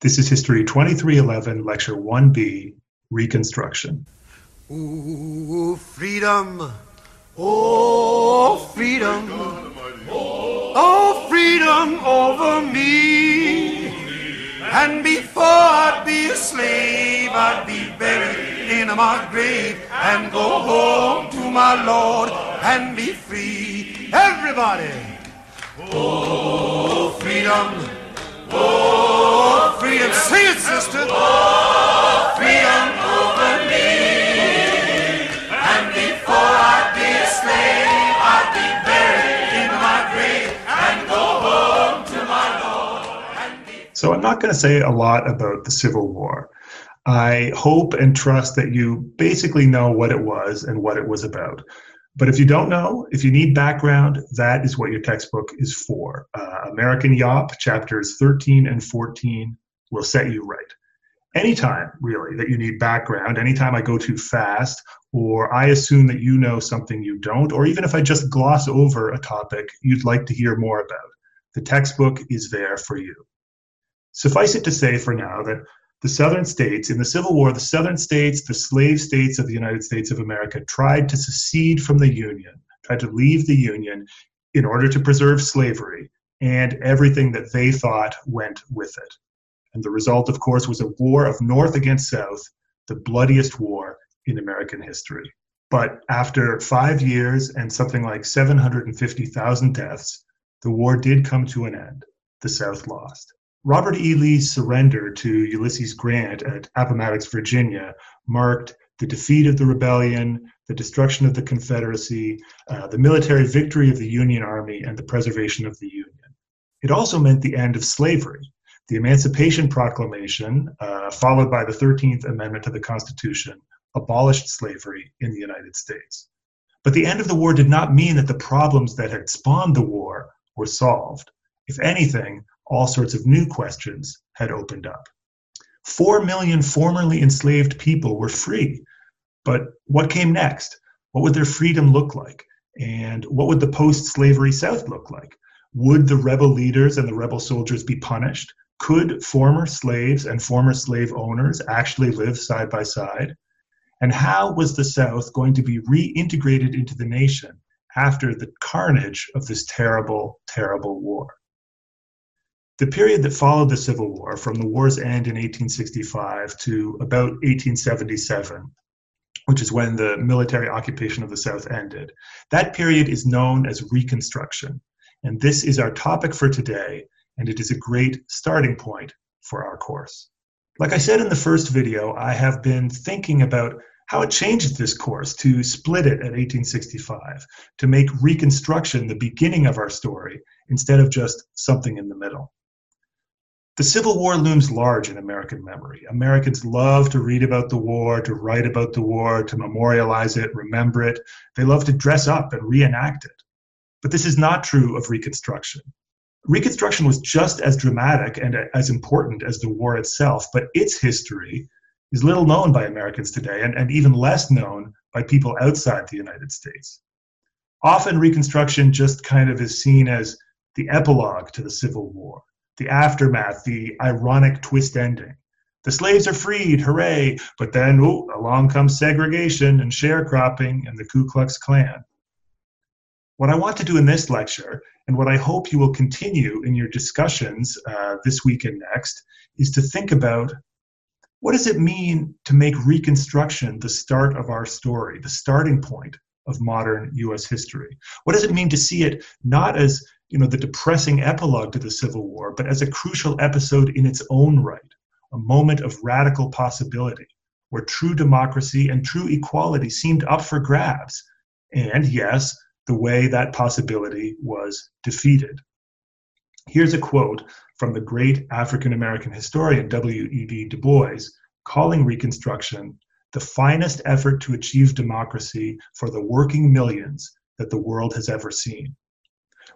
This is History 2311, Lecture 1B Reconstruction. Ooh, freedom. Oh, freedom. Oh, freedom over me. And before I'd be a slave, I'd be buried in a my grave and go home to my Lord and be free. Everybody. Oh, freedom. Oh, freedom. It, sister. Oh, freedom over me. And before I'd be a slave, I'd be buried in my grave and go home to my Lord. So, I'm not going to say a lot about the Civil War. I hope and trust that you basically know what it was and what it was about. But if you don't know, if you need background, that is what your textbook is for. Uh, American Yawp, chapters 13 and 14, will set you right. Anytime, really, that you need background, anytime I go too fast, or I assume that you know something you don't, or even if I just gloss over a topic you'd like to hear more about, the textbook is there for you. Suffice it to say for now that the southern states, in the Civil War, the southern states, the slave states of the United States of America, tried to secede from the Union, tried to leave the Union in order to preserve slavery and everything that they thought went with it. And the result, of course, was a war of North against South, the bloodiest war in American history. But after five years and something like 750,000 deaths, the war did come to an end. The South lost. Robert E. Lee's surrender to Ulysses Grant at Appomattox, Virginia, marked the defeat of the rebellion, the destruction of the Confederacy, uh, the military victory of the Union Army, and the preservation of the Union. It also meant the end of slavery. The Emancipation Proclamation, uh, followed by the 13th Amendment to the Constitution, abolished slavery in the United States. But the end of the war did not mean that the problems that had spawned the war were solved. If anything, all sorts of new questions had opened up. Four million formerly enslaved people were free. But what came next? What would their freedom look like? And what would the post slavery South look like? Would the rebel leaders and the rebel soldiers be punished? Could former slaves and former slave owners actually live side by side? And how was the South going to be reintegrated into the nation after the carnage of this terrible, terrible war? The period that followed the Civil War, from the war's end in 1865 to about 1877, which is when the military occupation of the South ended, that period is known as Reconstruction. And this is our topic for today, and it is a great starting point for our course. Like I said in the first video, I have been thinking about how it changed this course to split it at 1865, to make Reconstruction the beginning of our story instead of just something in the middle. The Civil War looms large in American memory. Americans love to read about the war, to write about the war, to memorialize it, remember it. They love to dress up and reenact it. But this is not true of Reconstruction. Reconstruction was just as dramatic and as important as the war itself, but its history is little known by Americans today and, and even less known by people outside the United States. Often, Reconstruction just kind of is seen as the epilogue to the Civil War the aftermath, the ironic twist ending. The slaves are freed, hooray! But then, ooh, along comes segregation and sharecropping and the Ku Klux Klan. What I want to do in this lecture, and what I hope you will continue in your discussions uh, this week and next, is to think about what does it mean to make Reconstruction the start of our story, the starting point of modern US history? What does it mean to see it not as you know the depressing epilogue to the Civil War, but as a crucial episode in its own right, a moment of radical possibility, where true democracy and true equality seemed up for grabs, and yes, the way that possibility was defeated. Here's a quote from the great African American historian W.E.B. Du Bois, calling Reconstruction the finest effort to achieve democracy for the working millions that the world has ever seen.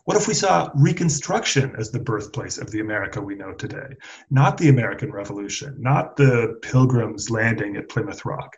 What if we saw Reconstruction as the birthplace of the America we know today? Not the American Revolution, not the Pilgrims landing at Plymouth Rock.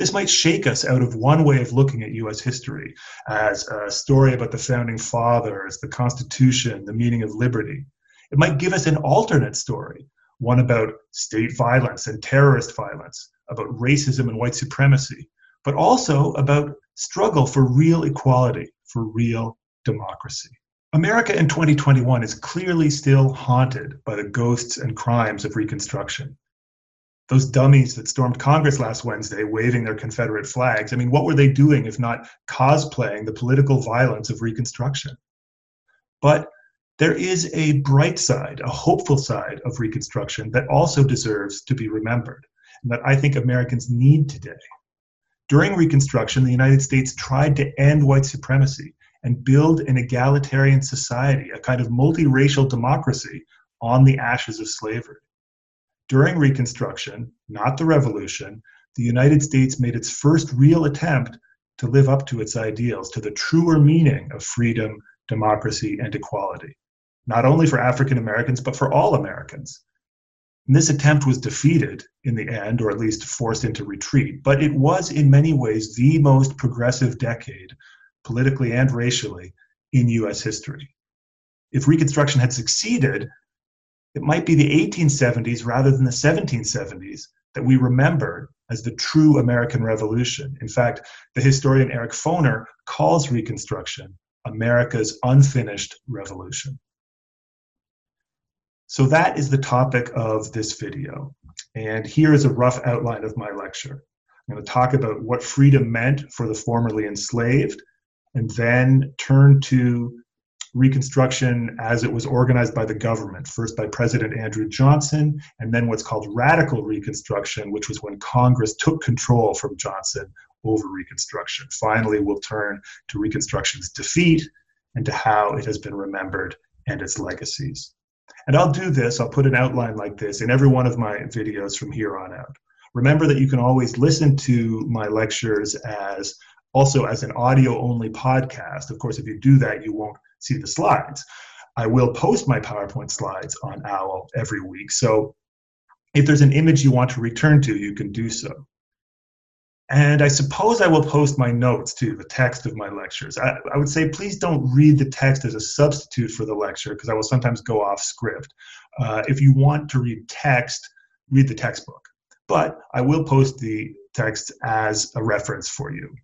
This might shake us out of one way of looking at US history as a story about the founding fathers, the Constitution, the meaning of liberty. It might give us an alternate story, one about state violence and terrorist violence, about racism and white supremacy, but also about struggle for real equality, for real democracy. America in 2021 is clearly still haunted by the ghosts and crimes of Reconstruction. Those dummies that stormed Congress last Wednesday waving their Confederate flags, I mean, what were they doing if not cosplaying the political violence of Reconstruction? But there is a bright side, a hopeful side of Reconstruction that also deserves to be remembered, and that I think Americans need today. During Reconstruction, the United States tried to end white supremacy and build an egalitarian society, a kind of multiracial democracy on the ashes of slavery. During Reconstruction, not the Revolution, the United States made its first real attempt to live up to its ideals, to the truer meaning of freedom, democracy, and equality, not only for African Americans, but for all Americans. And this attempt was defeated in the end, or at least forced into retreat, but it was in many ways the most progressive decade politically and racially, in US history. If Reconstruction had succeeded, it might be the 1870s rather than the 1770s that we remember as the true American Revolution. In fact, the historian Eric Foner calls Reconstruction America's unfinished revolution. So that is the topic of this video. And here is a rough outline of my lecture. I'm going to talk about what freedom meant for the formerly enslaved, and then turn to Reconstruction as it was organized by the government, first by President Andrew Johnson, and then what's called radical Reconstruction, which was when Congress took control from Johnson over Reconstruction. Finally, we'll turn to Reconstruction's defeat and to how it has been remembered and its legacies. And I'll do this, I'll put an outline like this in every one of my videos from here on out. Remember that you can always listen to my lectures as also as an audio only podcast. Of course, if you do that, you won't see the slides. I will post my PowerPoint slides on OWL every week. So if there's an image you want to return to, you can do so. And I suppose I will post my notes too, the text of my lectures. I, I would say please don't read the text as a substitute for the lecture because I will sometimes go off script. Uh, if you want to read text, read the textbook. But I will post the text as a reference for you.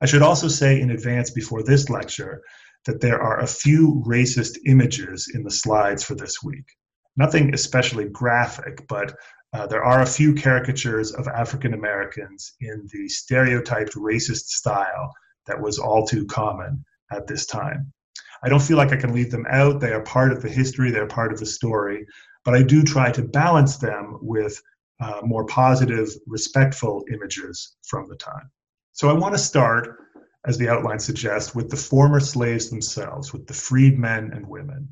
I should also say in advance before this lecture that there are a few racist images in the slides for this week. Nothing especially graphic, but uh, there are a few caricatures of African Americans in the stereotyped racist style that was all too common at this time. I don't feel like I can leave them out. They are part of the history, they're part of the story, but I do try to balance them with uh, more positive, respectful images from the time. So I want to start, as the outline suggests, with the former slaves themselves, with the freed men and women.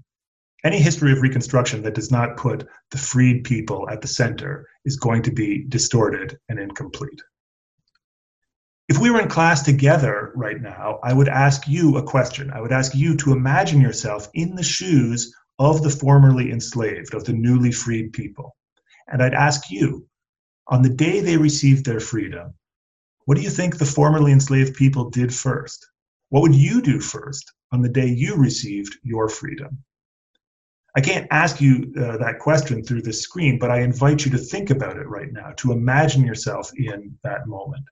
Any history of Reconstruction that does not put the freed people at the center is going to be distorted and incomplete. If we were in class together right now, I would ask you a question. I would ask you to imagine yourself in the shoes of the formerly enslaved, of the newly freed people. And I'd ask you, on the day they received their freedom, what do you think the formerly enslaved people did first? What would you do first on the day you received your freedom? I can't ask you uh, that question through this screen, but I invite you to think about it right now, to imagine yourself in that moment.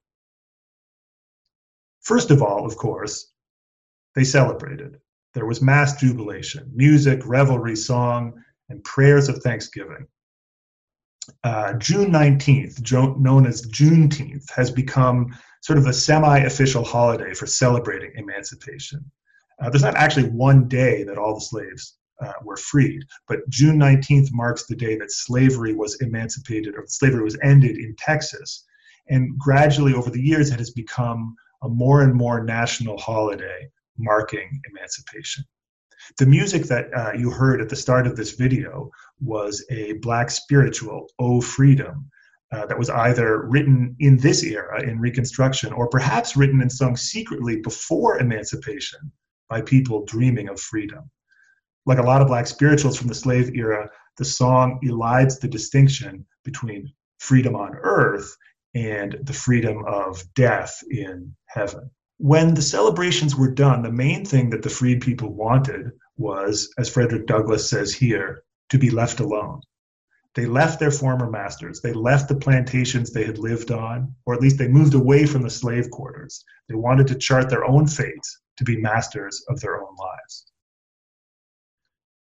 First of all, of course, they celebrated. There was mass jubilation, music, revelry, song, and prayers of thanksgiving uh, June 19th, jo- known as Juneteenth, has become sort of a semi official holiday for celebrating emancipation. Uh, there's not actually one day that all the slaves uh, were freed, but June 19th marks the day that slavery was emancipated or slavery was ended in Texas. And gradually over the years, it has become a more and more national holiday marking emancipation. The music that uh, you heard at the start of this video was a black spiritual, Oh Freedom, uh, that was either written in this era, in Reconstruction, or perhaps written and sung secretly before emancipation by people dreaming of freedom. Like a lot of black spirituals from the slave era, the song elides the distinction between freedom on earth and the freedom of death in heaven when the celebrations were done, the main thing that the freed people wanted was, as Frederick Douglass says here, to be left alone. They left their former masters. They left the plantations they had lived on, or at least they moved away from the slave quarters. They wanted to chart their own fates to be masters of their own lives.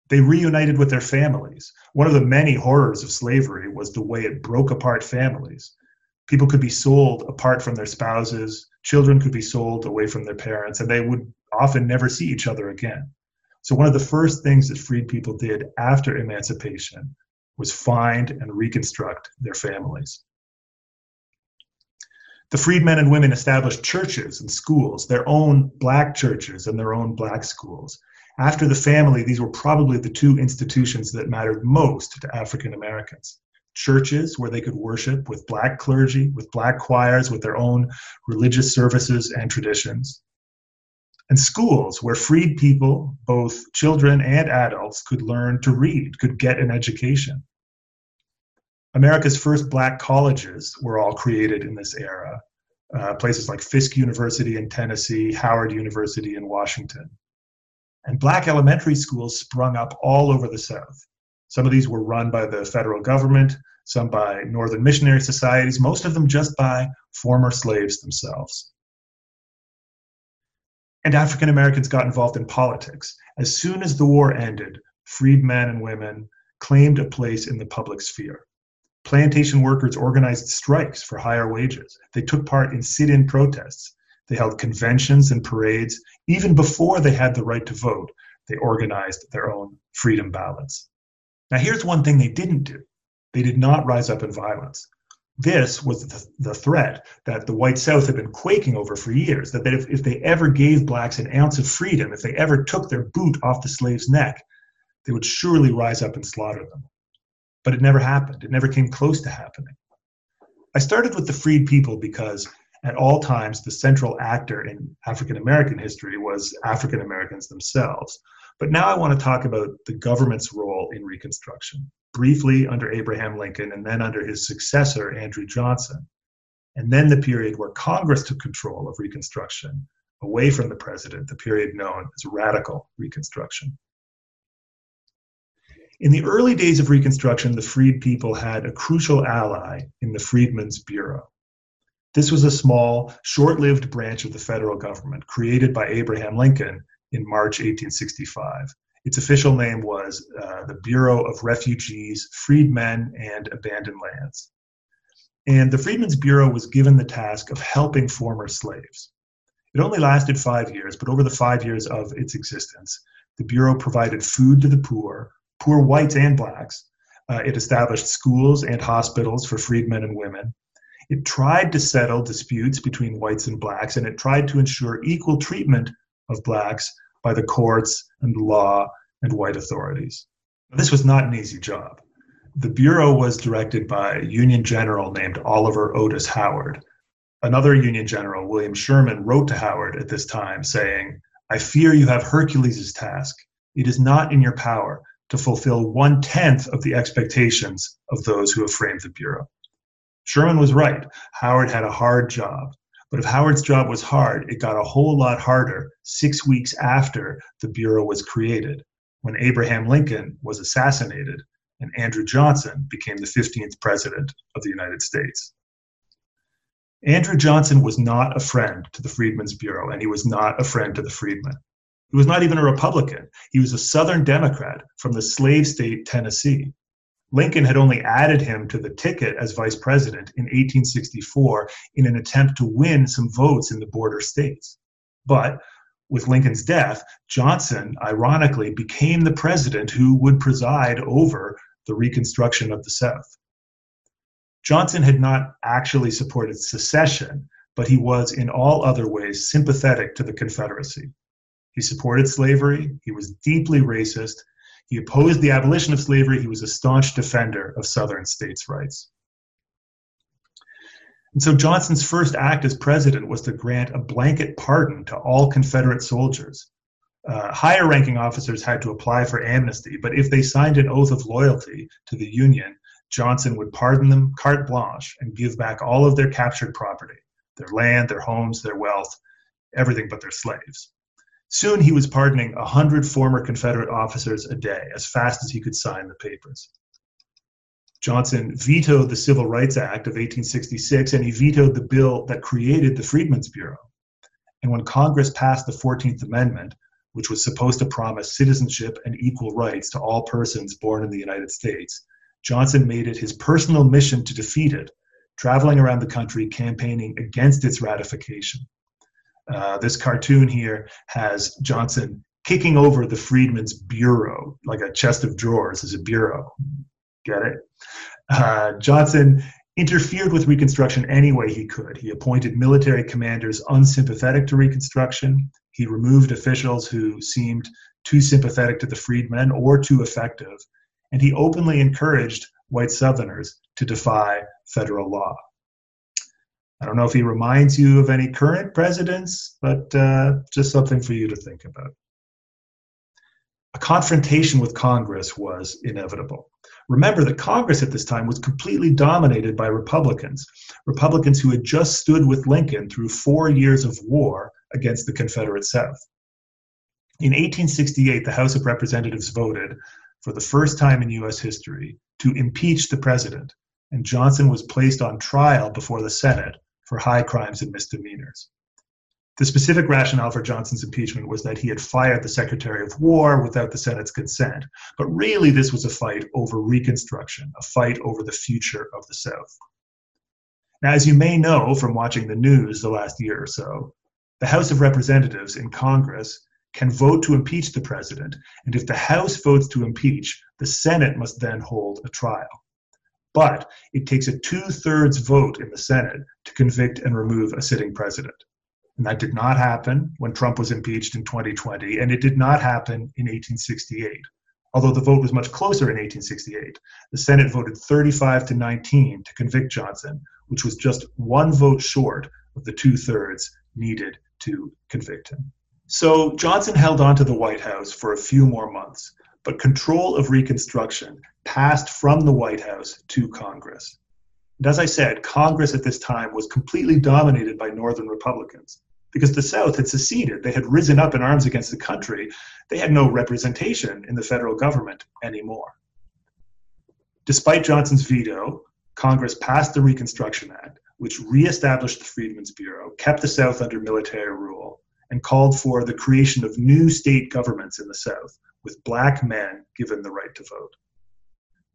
They reunited with their families. One of the many horrors of slavery was the way it broke apart families. People could be sold apart from their spouses, children could be sold away from their parents, and they would often never see each other again. So, one of the first things that freed people did after emancipation was find and reconstruct their families. The freedmen and women established churches and schools, their own black churches and their own black schools. After the family, these were probably the two institutions that mattered most to African Americans. Churches where they could worship with black clergy, with black choirs, with their own religious services and traditions. And schools where freed people, both children and adults, could learn to read, could get an education. America's first black colleges were all created in this era. Uh, places like Fisk University in Tennessee, Howard University in Washington. And black elementary schools sprung up all over the South. Some of these were run by the federal government, some by Northern missionary societies, most of them just by former slaves themselves. And African Americans got involved in politics. As soon as the war ended, freed men and women claimed a place in the public sphere. Plantation workers organized strikes for higher wages. They took part in sit in protests. They held conventions and parades. Even before they had the right to vote, they organized their own freedom ballots. Now, here's one thing they didn't do they did not rise up in violence. This was the, the threat that the white South had been quaking over for years that if, if they ever gave blacks an ounce of freedom, if they ever took their boot off the slave's neck, they would surely rise up and slaughter them. But it never happened, it never came close to happening. I started with the freed people because at all times the central actor in African American history was African Americans themselves. But now I want to talk about the government's role in Reconstruction, briefly under Abraham Lincoln and then under his successor, Andrew Johnson, and then the period where Congress took control of Reconstruction away from the president, the period known as radical Reconstruction. In the early days of Reconstruction, the freed people had a crucial ally in the Freedmen's Bureau. This was a small, short lived branch of the federal government created by Abraham Lincoln in March 1865. Its official name was uh, the Bureau of Refugees, Freedmen, and Abandoned Lands. And the Freedmen's Bureau was given the task of helping former slaves. It only lasted five years, but over the five years of its existence, the Bureau provided food to the poor, poor whites and blacks. Uh, it established schools and hospitals for freedmen and women. It tried to settle disputes between whites and blacks, and it tried to ensure equal treatment of blacks by the courts and law and white authorities. This was not an easy job. The Bureau was directed by a Union general named Oliver Otis Howard. Another Union general, William Sherman, wrote to Howard at this time saying, I fear you have Hercules' task. It is not in your power to fulfill one tenth of the expectations of those who have framed the Bureau. Sherman was right. Howard had a hard job. But if Howard's job was hard, it got a whole lot harder six weeks after the Bureau was created, when Abraham Lincoln was assassinated and Andrew Johnson became the 15th President of the United States. Andrew Johnson was not a friend to the Freedmen's Bureau, and he was not a friend to the freedmen. He was not even a Republican. He was a Southern Democrat from the slave state Tennessee. Lincoln had only added him to the ticket as vice president in 1864 in an attempt to win some votes in the border states. But with Lincoln's death, Johnson, ironically, became the president who would preside over the reconstruction of the South. Johnson had not actually supported secession, but he was in all other ways sympathetic to the Confederacy. He supported slavery, he was deeply racist, he opposed the abolition of slavery. He was a staunch defender of Southern states' rights. And so Johnson's first act as president was to grant a blanket pardon to all Confederate soldiers. Uh, higher ranking officers had to apply for amnesty, but if they signed an oath of loyalty to the Union, Johnson would pardon them carte blanche and give back all of their captured property their land, their homes, their wealth, everything but their slaves. Soon he was pardoning a hundred former Confederate officers a day, as fast as he could sign the papers. Johnson vetoed the Civil Rights Act of 1866 and he vetoed the bill that created the Freedmen's Bureau. And when Congress passed the 14th Amendment, which was supposed to promise citizenship and equal rights to all persons born in the United States, Johnson made it his personal mission to defeat it, traveling around the country campaigning against its ratification. Uh, this cartoon here has Johnson kicking over the Freedmen's Bureau, like a chest of drawers is a bureau. Get it? Uh, Johnson interfered with Reconstruction any way he could. He appointed military commanders unsympathetic to Reconstruction. He removed officials who seemed too sympathetic to the freedmen or too effective. And he openly encouraged white Southerners to defy federal law. I don't know if he reminds you of any current presidents, but uh, just something for you to think about. A confrontation with Congress was inevitable. Remember that Congress at this time was completely dominated by Republicans, Republicans who had just stood with Lincoln through four years of war against the Confederate South. In 1868, the House of Representatives voted, for the first time in U.S. history, to impeach the president, and Johnson was placed on trial before the Senate for high crimes and misdemeanors. The specific rationale for Johnson's impeachment was that he had fired the Secretary of War without the Senate's consent. But really, this was a fight over Reconstruction, a fight over the future of the South. Now, as you may know from watching the news the last year or so, the House of Representatives in Congress can vote to impeach the president, and if the House votes to impeach, the Senate must then hold a trial. But it takes a two thirds vote in the Senate to convict and remove a sitting president. And that did not happen when Trump was impeached in 2020, and it did not happen in 1868. Although the vote was much closer in 1868, the Senate voted 35 to 19 to convict Johnson, which was just one vote short of the two thirds needed to convict him. So Johnson held on to the White House for a few more months, but control of Reconstruction passed from the White House to Congress. And as I said, Congress at this time was completely dominated by Northern Republicans because the South had seceded. They had risen up in arms against the country. They had no representation in the federal government anymore. Despite Johnson's veto, Congress passed the Reconstruction Act, which reestablished the Freedmen's Bureau, kept the South under military rule, and called for the creation of new state governments in the South, with black men given the right to vote.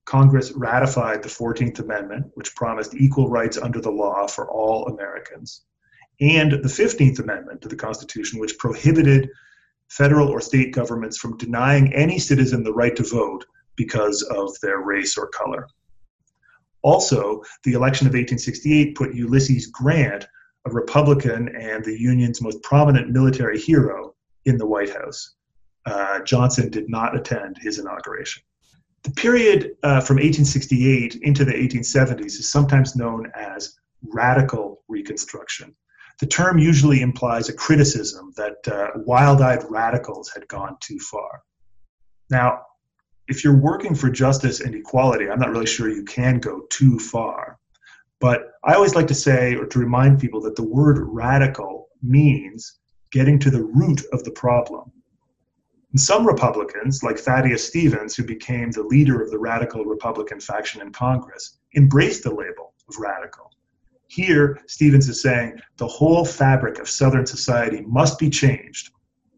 Congress ratified the 14th Amendment, which promised equal rights under the law for all Americans and the 15th Amendment to the Constitution, which prohibited federal or state governments from denying any citizen the right to vote because of their race or color. Also, the election of 1868 put Ulysses Grant, a Republican and the Union's most prominent military hero, in the White House. Uh, Johnson did not attend his inauguration. The period uh, from 1868 into the 1870s is sometimes known as radical Reconstruction. The term usually implies a criticism that uh, wild eyed radicals had gone too far. Now, if you're working for justice and equality, I'm not really sure you can go too far. But I always like to say or to remind people that the word radical means getting to the root of the problem. And some Republicans, like Thaddeus Stevens, who became the leader of the radical Republican faction in Congress, embraced the label of radical. Here, Stevens is saying the whole fabric of Southern society must be changed,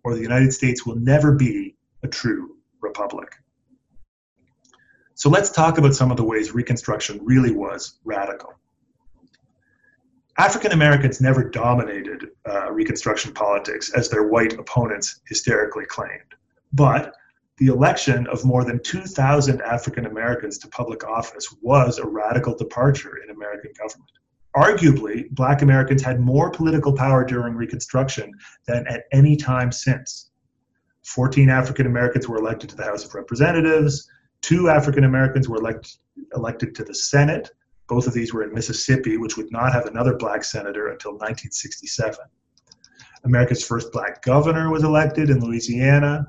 or the United States will never be a true republic. So let's talk about some of the ways Reconstruction really was radical. African Americans never dominated uh, Reconstruction politics as their white opponents hysterically claimed. But the election of more than 2,000 African Americans to public office was a radical departure in American government arguably, black Americans had more political power during Reconstruction than at any time since. 14 African Americans were elected to the House of Representatives, two African Americans were elect, elected to the Senate. Both of these were in Mississippi, which would not have another black senator until 1967. America's first black governor was elected in Louisiana.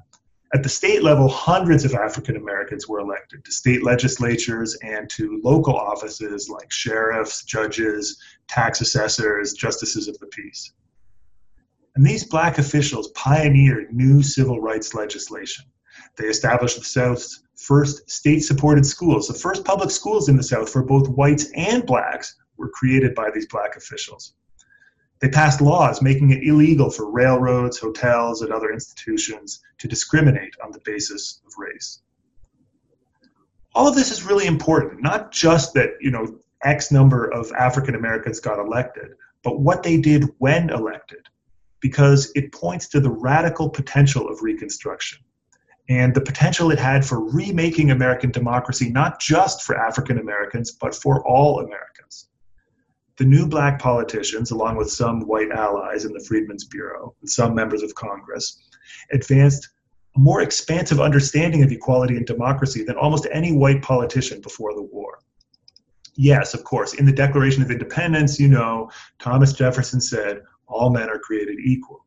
At the state level, hundreds of African Americans were elected to state legislatures and to local offices like sheriffs, judges, tax assessors, justices of the peace. And these black officials pioneered new civil rights legislation. They established the South's first state supported schools. The first public schools in the South for both whites and blacks were created by these black officials. They passed laws making it illegal for railroads, hotels, and other institutions to discriminate on the basis of race. All of this is really important, not just that, you know, X number of African Americans got elected, but what they did when elected, because it points to the radical potential of Reconstruction and the potential it had for remaking American democracy, not just for African Americans, but for all Americans. The new black politicians, along with some white allies in the Freedmen's Bureau and some members of Congress, advanced a more expansive understanding of equality and democracy than almost any white politician before the war. Yes, of course, in the Declaration of Independence, you know, Thomas Jefferson said, all men are created equal.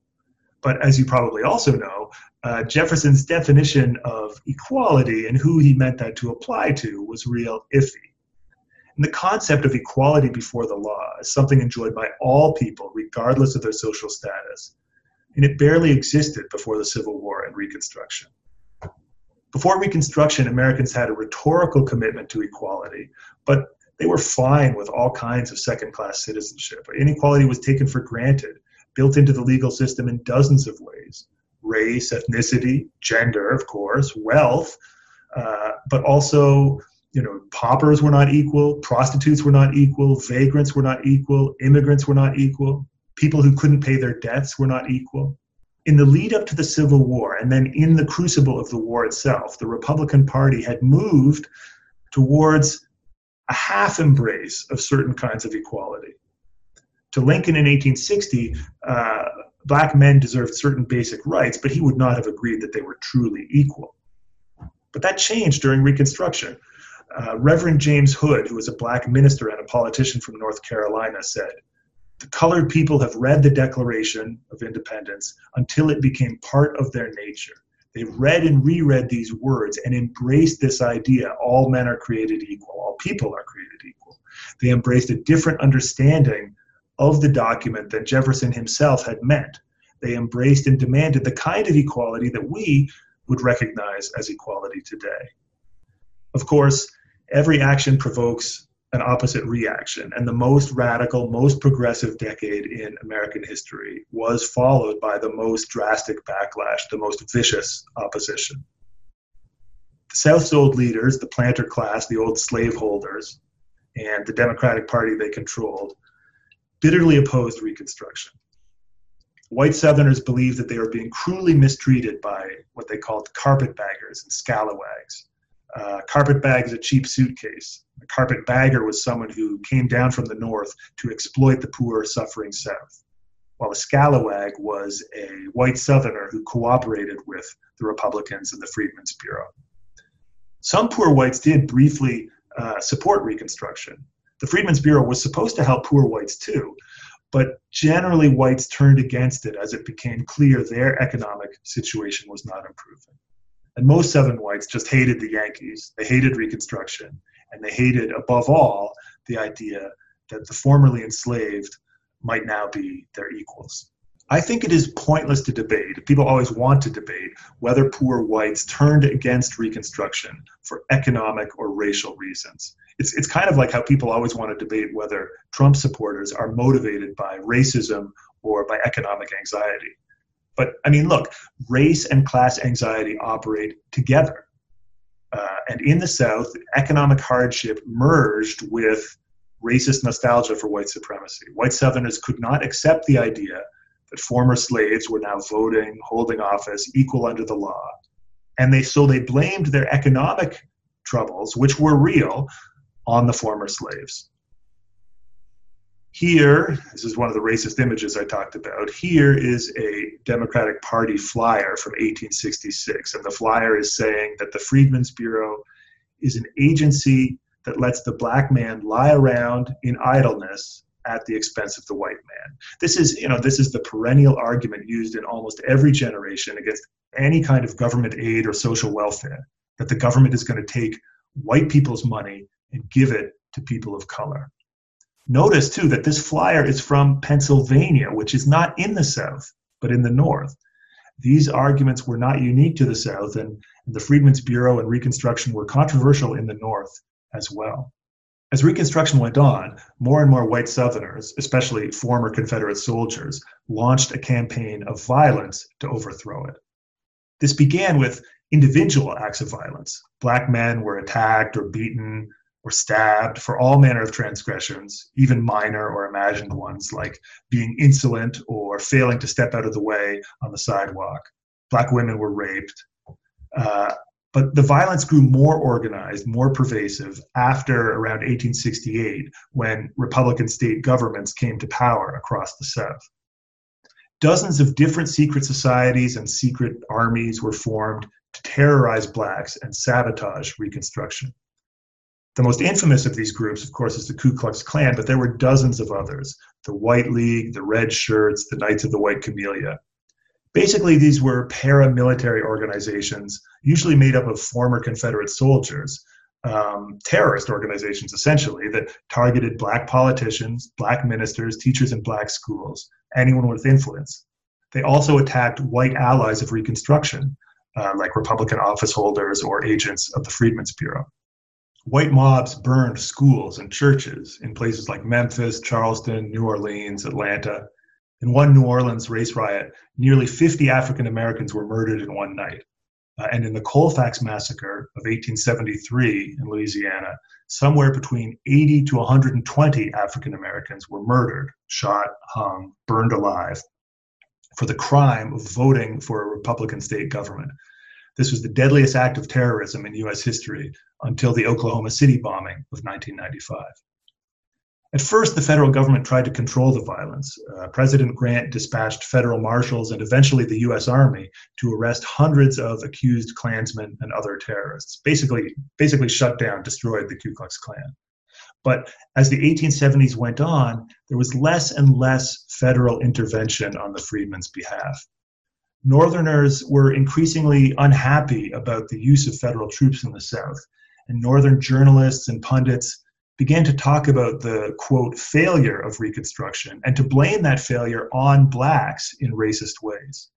But as you probably also know, uh, Jefferson's definition of equality and who he meant that to apply to was real iffy. And the concept of equality before the law is something enjoyed by all people, regardless of their social status. And it barely existed before the Civil War and Reconstruction. Before Reconstruction, Americans had a rhetorical commitment to equality, but they were fine with all kinds of second class citizenship. Inequality was taken for granted, built into the legal system in dozens of ways race, ethnicity, gender, of course, wealth, uh, but also, you know, paupers were not equal, prostitutes were not equal, vagrants were not equal, immigrants were not equal, people who couldn't pay their debts were not equal. In the lead up to the Civil War, and then in the crucible of the war itself, the Republican Party had moved towards a half embrace of certain kinds of equality. To Lincoln in 1860, uh, black men deserved certain basic rights, but he would not have agreed that they were truly equal. But that changed during Reconstruction. Uh, Reverend James Hood, who was a black minister and a politician from North Carolina, said, The colored people have read the Declaration of Independence until it became part of their nature. They read and reread these words and embraced this idea all men are created equal, all people are created equal. They embraced a different understanding of the document that Jefferson himself had meant. They embraced and demanded the kind of equality that we would recognize as equality today. Of course, every action provokes an opposite reaction, and the most radical, most progressive decade in American history was followed by the most drastic backlash, the most vicious opposition. The South's old leaders, the planter class, the old slaveholders, and the Democratic Party they controlled, bitterly opposed Reconstruction. White Southerners believed that they were being cruelly mistreated by what they called carpetbaggers and scalawags. Uh, carpetbag is a cheap suitcase. A carpetbagger was someone who came down from the north to exploit the poor, suffering South, while a scalawag was a white Southerner who cooperated with the Republicans and the Freedmen's Bureau. Some poor whites did briefly uh, support Reconstruction, the Freedmen's Bureau was supposed to help poor whites too, but generally whites turned against it as it became clear their economic situation was not improving. And most Southern whites just hated the Yankees, they hated Reconstruction, and they hated, above all, the idea that the formerly enslaved might now be their equals. I think it is pointless to debate. People always want to debate whether poor whites turned against Reconstruction for economic or racial reasons. It's, it's kind of like how people always want to debate whether Trump supporters are motivated by racism or by economic anxiety. But I mean, look, race and class anxiety operate together. Uh, and in the South, economic hardship merged with racist nostalgia for white supremacy. White Southerners could not accept the idea that former slaves were now voting, holding office, equal under the law. And they so they blamed their economic troubles, which were real, on the former slaves. Here, this is one of the racist images I talked about. Here is a Democratic Party flyer from 1866, and the flyer is saying that the Freedmen's Bureau is an agency that lets the black man lie around in idleness at the expense of the white man. This is, you know, this is the perennial argument used in almost every generation against any kind of government aid or social welfare that the government is going to take white people's money and give it to people of color. Notice too that this flyer is from Pennsylvania, which is not in the South, but in the North. these arguments were not unique to the South, and the Freedmen's Bureau and Reconstruction were controversial in the North as well. As Reconstruction went on, more and more white Southerners, especially former Confederate soldiers, launched a campaign of violence to overthrow it. This began with individual acts of violence. Black men were attacked or beaten or stabbed for all manner of transgressions, even minor or imagined ones like being insolent or failing to step out of the way on the sidewalk. Black women were raped. Uh, but the violence grew more organized, more pervasive after around 1868 when Republican state governments came to power across the South. Dozens of different secret societies and secret armies were formed to terrorize blacks and sabotage Reconstruction. The most infamous of these groups, of course, is the Ku Klux Klan, but there were dozens of others the White League, the Red Shirts, the Knights of the White Camellia. Basically, these were paramilitary organizations, usually made up of former Confederate soldiers, um, terrorist organizations essentially, that targeted black politicians, black ministers, teachers in black schools, anyone with influence. They also attacked white allies of Reconstruction, uh, like Republican office holders or agents of the Freedmen's Bureau. White mobs burned schools and churches in places like Memphis, Charleston, New Orleans, Atlanta. In one New Orleans race riot, nearly 50 African Americans were murdered in one night. Uh, and in the Colfax massacre of 1873 in Louisiana, somewhere between 80 to 120 African Americans were murdered, shot, hung, burned alive for the crime of voting for a Republican state government. This was the deadliest act of terrorism in U.S. history until the Oklahoma City bombing of 1995. At first, the federal government tried to control the violence. Uh, President Grant dispatched federal marshals and eventually the U.S. Army to arrest hundreds of accused Klansmen and other terrorists. Basically, basically shut down, destroyed the Ku Klux Klan. But as the 1870s went on, there was less and less federal intervention on the freedmen's behalf. Northerners were increasingly unhappy about the use of federal troops in the South, and Northern journalists and pundits began to talk about the quote failure of Reconstruction and to blame that failure on blacks in racist ways.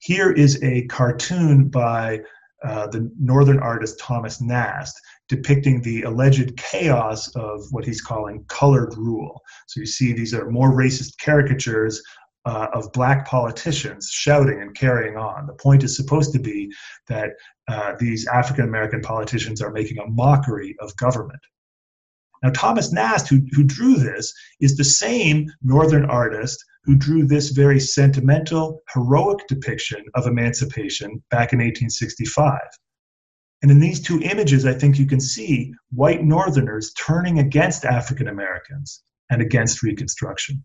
Here is a cartoon by uh, the northern artist Thomas Nast depicting the alleged chaos of what he's calling colored rule. So you see these are more racist caricatures uh, of black politicians shouting and carrying on. The point is supposed to be that uh, these African American politicians are making a mockery of government. Now, Thomas Nast, who, who drew this, is the same Northern artist who drew this very sentimental, heroic depiction of emancipation back in 1865. And in these two images, I think you can see white Northerners turning against African Americans and against Reconstruction.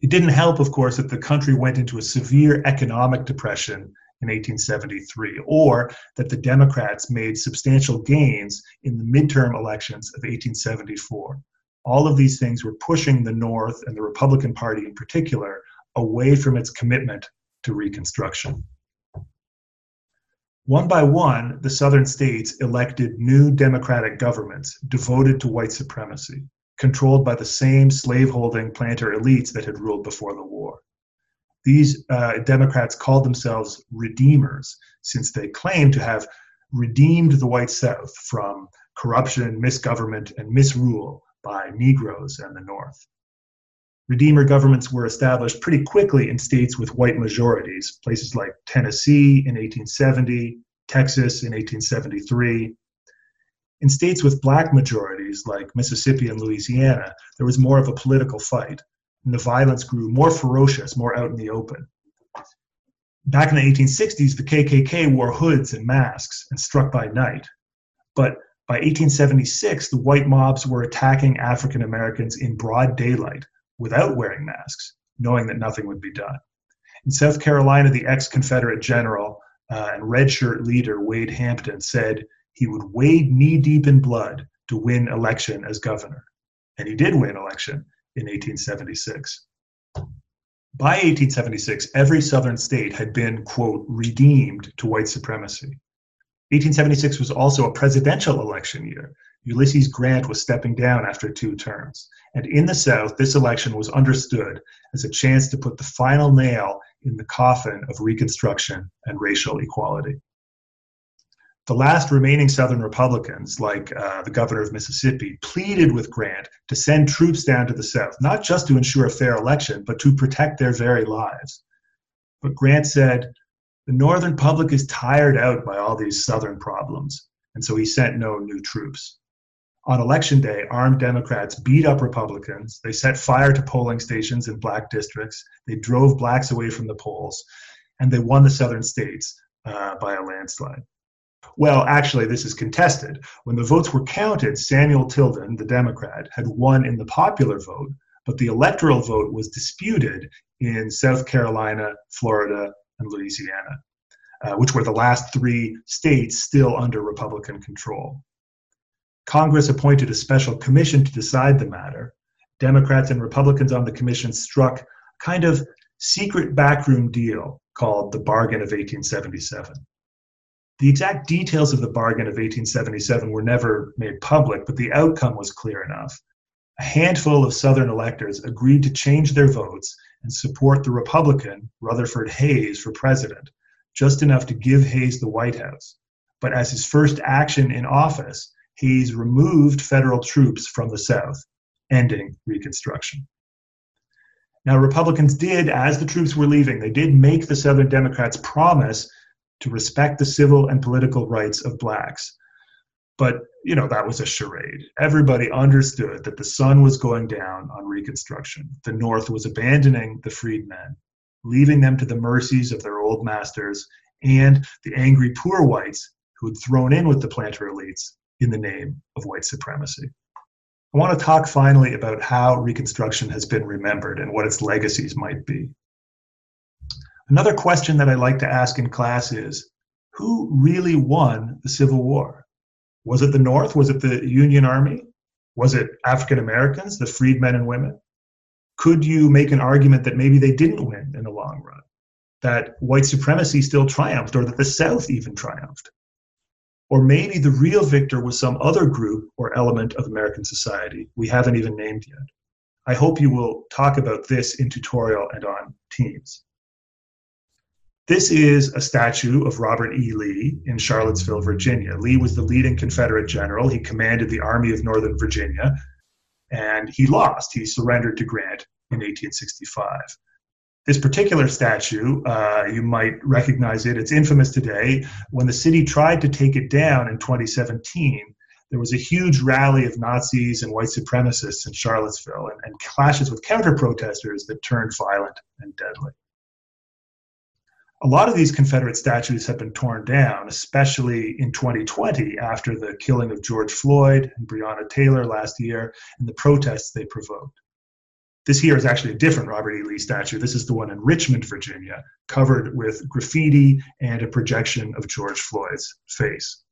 It didn't help, of course, that the country went into a severe economic depression in 1873, or that the Democrats made substantial gains in the midterm elections of 1874. All of these things were pushing the North and the Republican Party in particular away from its commitment to Reconstruction. One by one, the Southern states elected new Democratic governments devoted to white supremacy controlled by the same slaveholding planter elites that had ruled before the war. These uh, Democrats called themselves redeemers, since they claimed to have redeemed the white South from corruption, misgovernment, and misrule by Negroes and the North. Redeemer governments were established pretty quickly in states with white majorities, places like Tennessee in 1870, Texas in 1873, in states with black majorities like Mississippi and Louisiana, there was more of a political fight, and the violence grew more ferocious, more out in the open. Back in the 1860s, the KKK wore hoods and masks and struck by night. But by 1876, the white mobs were attacking African Americans in broad daylight without wearing masks, knowing that nothing would be done. In South Carolina, the ex Confederate general uh, and red shirt leader Wade Hampton said, he would wade knee deep in blood to win election as governor. And he did win election in 1876. By 1876, every southern state had been, quote, redeemed to white supremacy. 1876 was also a presidential election year. Ulysses Grant was stepping down after two terms. And in the South, this election was understood as a chance to put the final nail in the coffin of Reconstruction and racial equality. The last remaining Southern Republicans, like uh, the governor of Mississippi, pleaded with Grant to send troops down to the South, not just to ensure a fair election, but to protect their very lives. But Grant said, the Northern public is tired out by all these Southern problems, and so he sent no new troops. On election day, armed Democrats beat up Republicans. They set fire to polling stations in black districts. They drove blacks away from the polls, and they won the Southern states uh, by a landslide. Well, actually, this is contested. When the votes were counted, Samuel Tilden, the Democrat, had won in the popular vote, but the electoral vote was disputed in South Carolina, Florida, and Louisiana, uh, which were the last three states still under Republican control. Congress appointed a special commission to decide the matter. Democrats and Republicans on the commission struck a kind of secret backroom deal called the Bargain of 1877. The exact details of the bargain of 1877 were never made public, but the outcome was clear enough. A handful of Southern electors agreed to change their votes and support the Republican Rutherford Hayes for president, just enough to give Hayes the White House. But as his first action in office, Hayes removed federal troops from the South, ending Reconstruction. Now, Republicans did, as the troops were leaving, they did make the Southern Democrats promise to respect the civil and political rights of blacks. But, you know, that was a charade. Everybody understood that the sun was going down on Reconstruction. The North was abandoning the freedmen, leaving them to the mercies of their old masters and the angry poor whites who had thrown in with the planter elites in the name of white supremacy. I want to talk finally about how Reconstruction has been remembered and what its legacies might be. Another question that I like to ask in class is who really won the Civil War? Was it the North? Was it the Union Army? Was it African Americans, the freedmen and women? Could you make an argument that maybe they didn't win in the long run? That white supremacy still triumphed, or that the South even triumphed? Or maybe the real victor was some other group or element of American society we haven't even named yet. I hope you will talk about this in tutorial and on Teams. This is a statue of Robert E. Lee in Charlottesville, Virginia. Lee was the leading Confederate general. He commanded the Army of Northern Virginia, and he lost. He surrendered to Grant in 1865. This particular statue, uh, you might recognize it. It's infamous today. When the city tried to take it down in 2017, there was a huge rally of Nazis and white supremacists in Charlottesville and, and clashes with counter protesters that turned violent and deadly a lot of these Confederate statues have been torn down, especially in 2020 after the killing of George Floyd and Breonna Taylor last year and the protests they provoked. This here is actually a different Robert E. Lee statue. This is the one in Richmond, Virginia, covered with graffiti and a projection of George Floyd's face.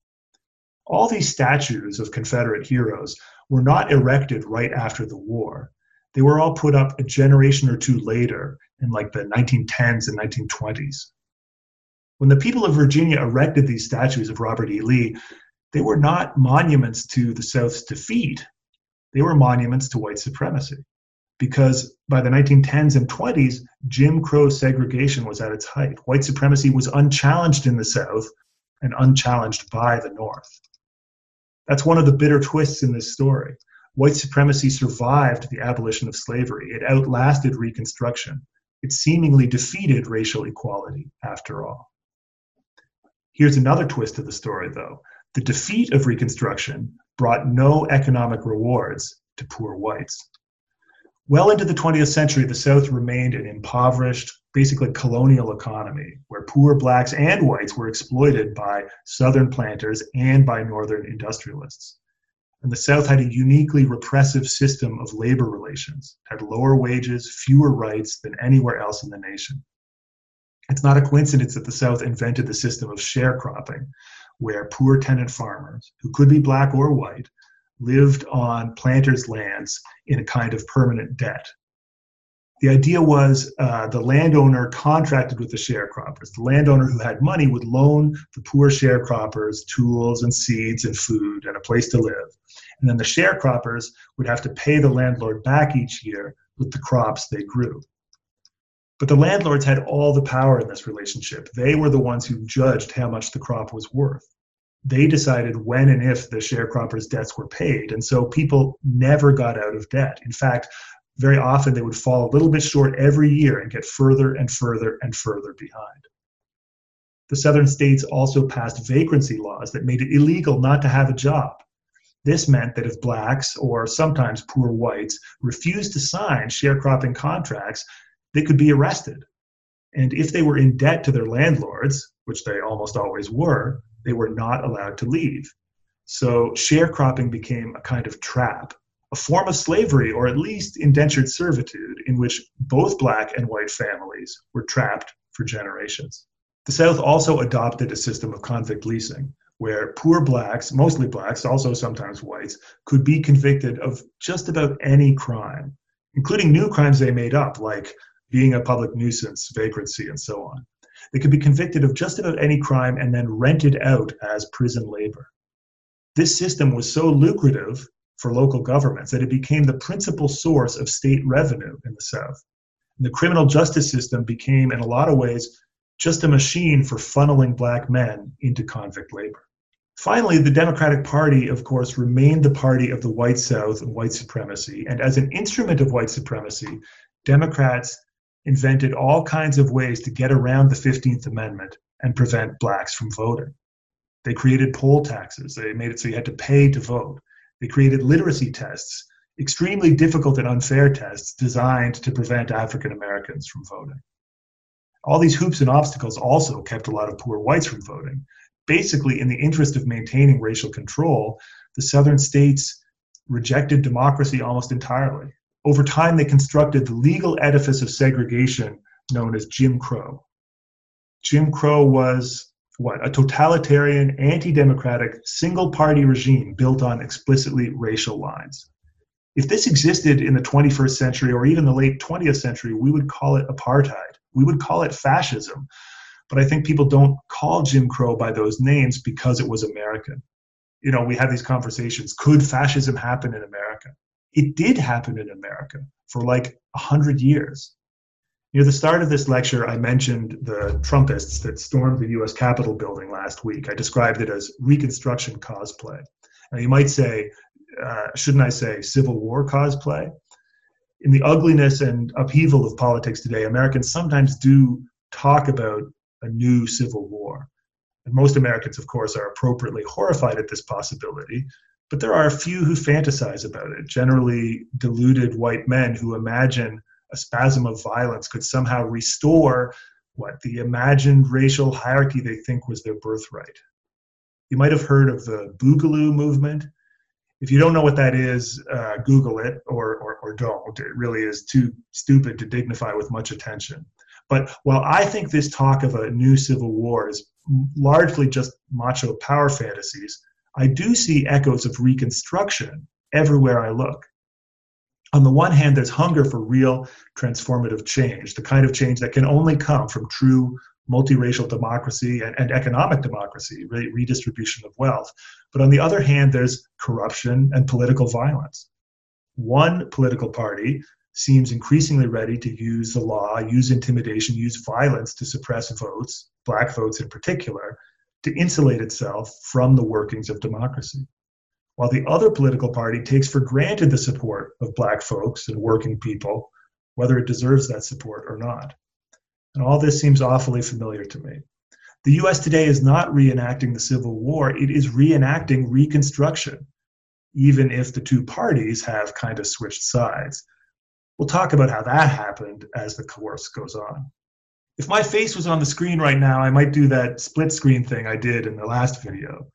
All these statues of Confederate heroes were not erected right after the war. They were all put up a generation or two later in like the 1910s and 1920s. When the people of Virginia erected these statues of Robert E. Lee, they were not monuments to the South's defeat, they were monuments to white supremacy. Because by the 1910s and 20s, Jim Crow segregation was at its height. White supremacy was unchallenged in the South and unchallenged by the North. That's one of the bitter twists in this story. White supremacy survived the abolition of slavery, it outlasted Reconstruction. It seemingly defeated racial equality after all. Here's another twist to the story, though. The defeat of Reconstruction brought no economic rewards to poor whites. Well into the 20th century, the South remained an impoverished, basically colonial economy where poor blacks and whites were exploited by Southern planters and by Northern industrialists. And the South had a uniquely repressive system of labor relations, had lower wages, fewer rights than anywhere else in the nation. It's not a coincidence that the South invented the system of sharecropping, where poor tenant farmers, who could be black or white, lived on planters' lands in a kind of permanent debt. The idea was uh, the landowner contracted with the sharecroppers. The landowner who had money would loan the poor sharecroppers tools and seeds and food and a place to live. And then the sharecroppers would have to pay the landlord back each year with the crops they grew. But the landlords had all the power in this relationship. They were the ones who judged how much the crop was worth. They decided when and if the sharecroppers' debts were paid. And so people never got out of debt. In fact, very often they would fall a little bit short every year and get further and further and further behind. The southern states also passed vagrancy laws that made it illegal not to have a job. This meant that if blacks or sometimes poor whites refused to sign sharecropping contracts, they could be arrested. And if they were in debt to their landlords, which they almost always were, they were not allowed to leave. So sharecropping became a kind of trap a form of slavery or at least indentured servitude in which both black and white families were trapped for generations. The South also adopted a system of convict leasing where poor blacks, mostly blacks, also sometimes whites, could be convicted of just about any crime, including new crimes they made up, like being a public nuisance, vagrancy, and so on. They could be convicted of just about any crime and then rented out as prison labor. This system was so lucrative for local governments that it became the principal source of state revenue in the South. And the criminal justice system became, in a lot of ways, just a machine for funneling black men into convict labor. Finally, the Democratic Party, of course, remained the party of the white South and white supremacy. And as an instrument of white supremacy, Democrats invented all kinds of ways to get around the 15th Amendment and prevent blacks from voting. They created poll taxes, they made it so you had to pay to vote. They created literacy tests, extremely difficult and unfair tests designed to prevent African Americans from voting. All these hoops and obstacles also kept a lot of poor whites from voting. Basically, in the interest of maintaining racial control, the southern states rejected democracy almost entirely. Over time, they constructed the legal edifice of segregation known as Jim Crow. Jim Crow was what a totalitarian, anti-democratic, single-party regime built on explicitly racial lines. If this existed in the 21st century or even the late 20th century, we would call it apartheid. We would call it fascism. But I think people don't call Jim Crow by those names because it was American. You know, we have these conversations. Could fascism happen in America? It did happen in America for like a hundred years. Near the start of this lecture, I mentioned the Trumpists that stormed the US Capitol building last week. I described it as Reconstruction cosplay. Now, you might say, uh, shouldn't I say Civil War cosplay? In the ugliness and upheaval of politics today, Americans sometimes do talk about a new civil war. And most Americans, of course, are appropriately horrified at this possibility, but there are a few who fantasize about it, generally deluded white men who imagine a spasm of violence could somehow restore what the imagined racial hierarchy they think was their birthright. You might have heard of the Boogaloo movement. If you don't know what that is, uh, Google it or, or, or don't. It really is too stupid to dignify with much attention. But while I think this talk of a new civil war is largely just macho power fantasies, I do see echoes of reconstruction everywhere I look on the one hand, there's hunger for real transformative change, the kind of change that can only come from true multiracial democracy and, and economic democracy, re- redistribution of wealth. But on the other hand, there's corruption and political violence. One political party seems increasingly ready to use the law, use intimidation, use violence to suppress votes, black votes in particular, to insulate itself from the workings of democracy while the other political party takes for granted the support of black folks and working people, whether it deserves that support or not. And all this seems awfully familiar to me. The US today is not reenacting the Civil War, it is reenacting Reconstruction, even if the two parties have kind of switched sides. We'll talk about how that happened as the course goes on. If my face was on the screen right now, I might do that split screen thing I did in the last video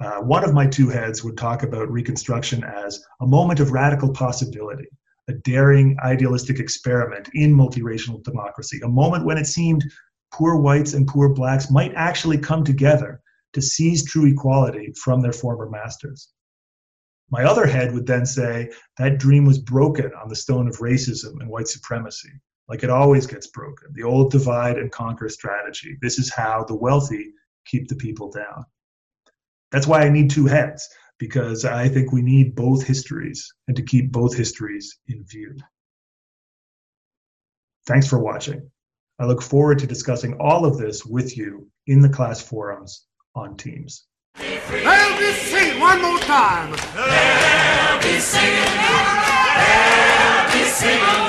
uh, one of my two heads would talk about Reconstruction as a moment of radical possibility, a daring, idealistic experiment in multiracial democracy, a moment when it seemed poor whites and poor blacks might actually come together to seize true equality from their former masters. My other head would then say that dream was broken on the stone of racism and white supremacy, like it always gets broken. The old divide and conquer strategy. This is how the wealthy keep the people down. That's why I need two heads, because I think we need both histories and to keep both histories in view. Thanks for watching. I look forward to discussing all of this with you in the class forums on Teams. They'll be singing one more time. They'll be singing. They'll be singing.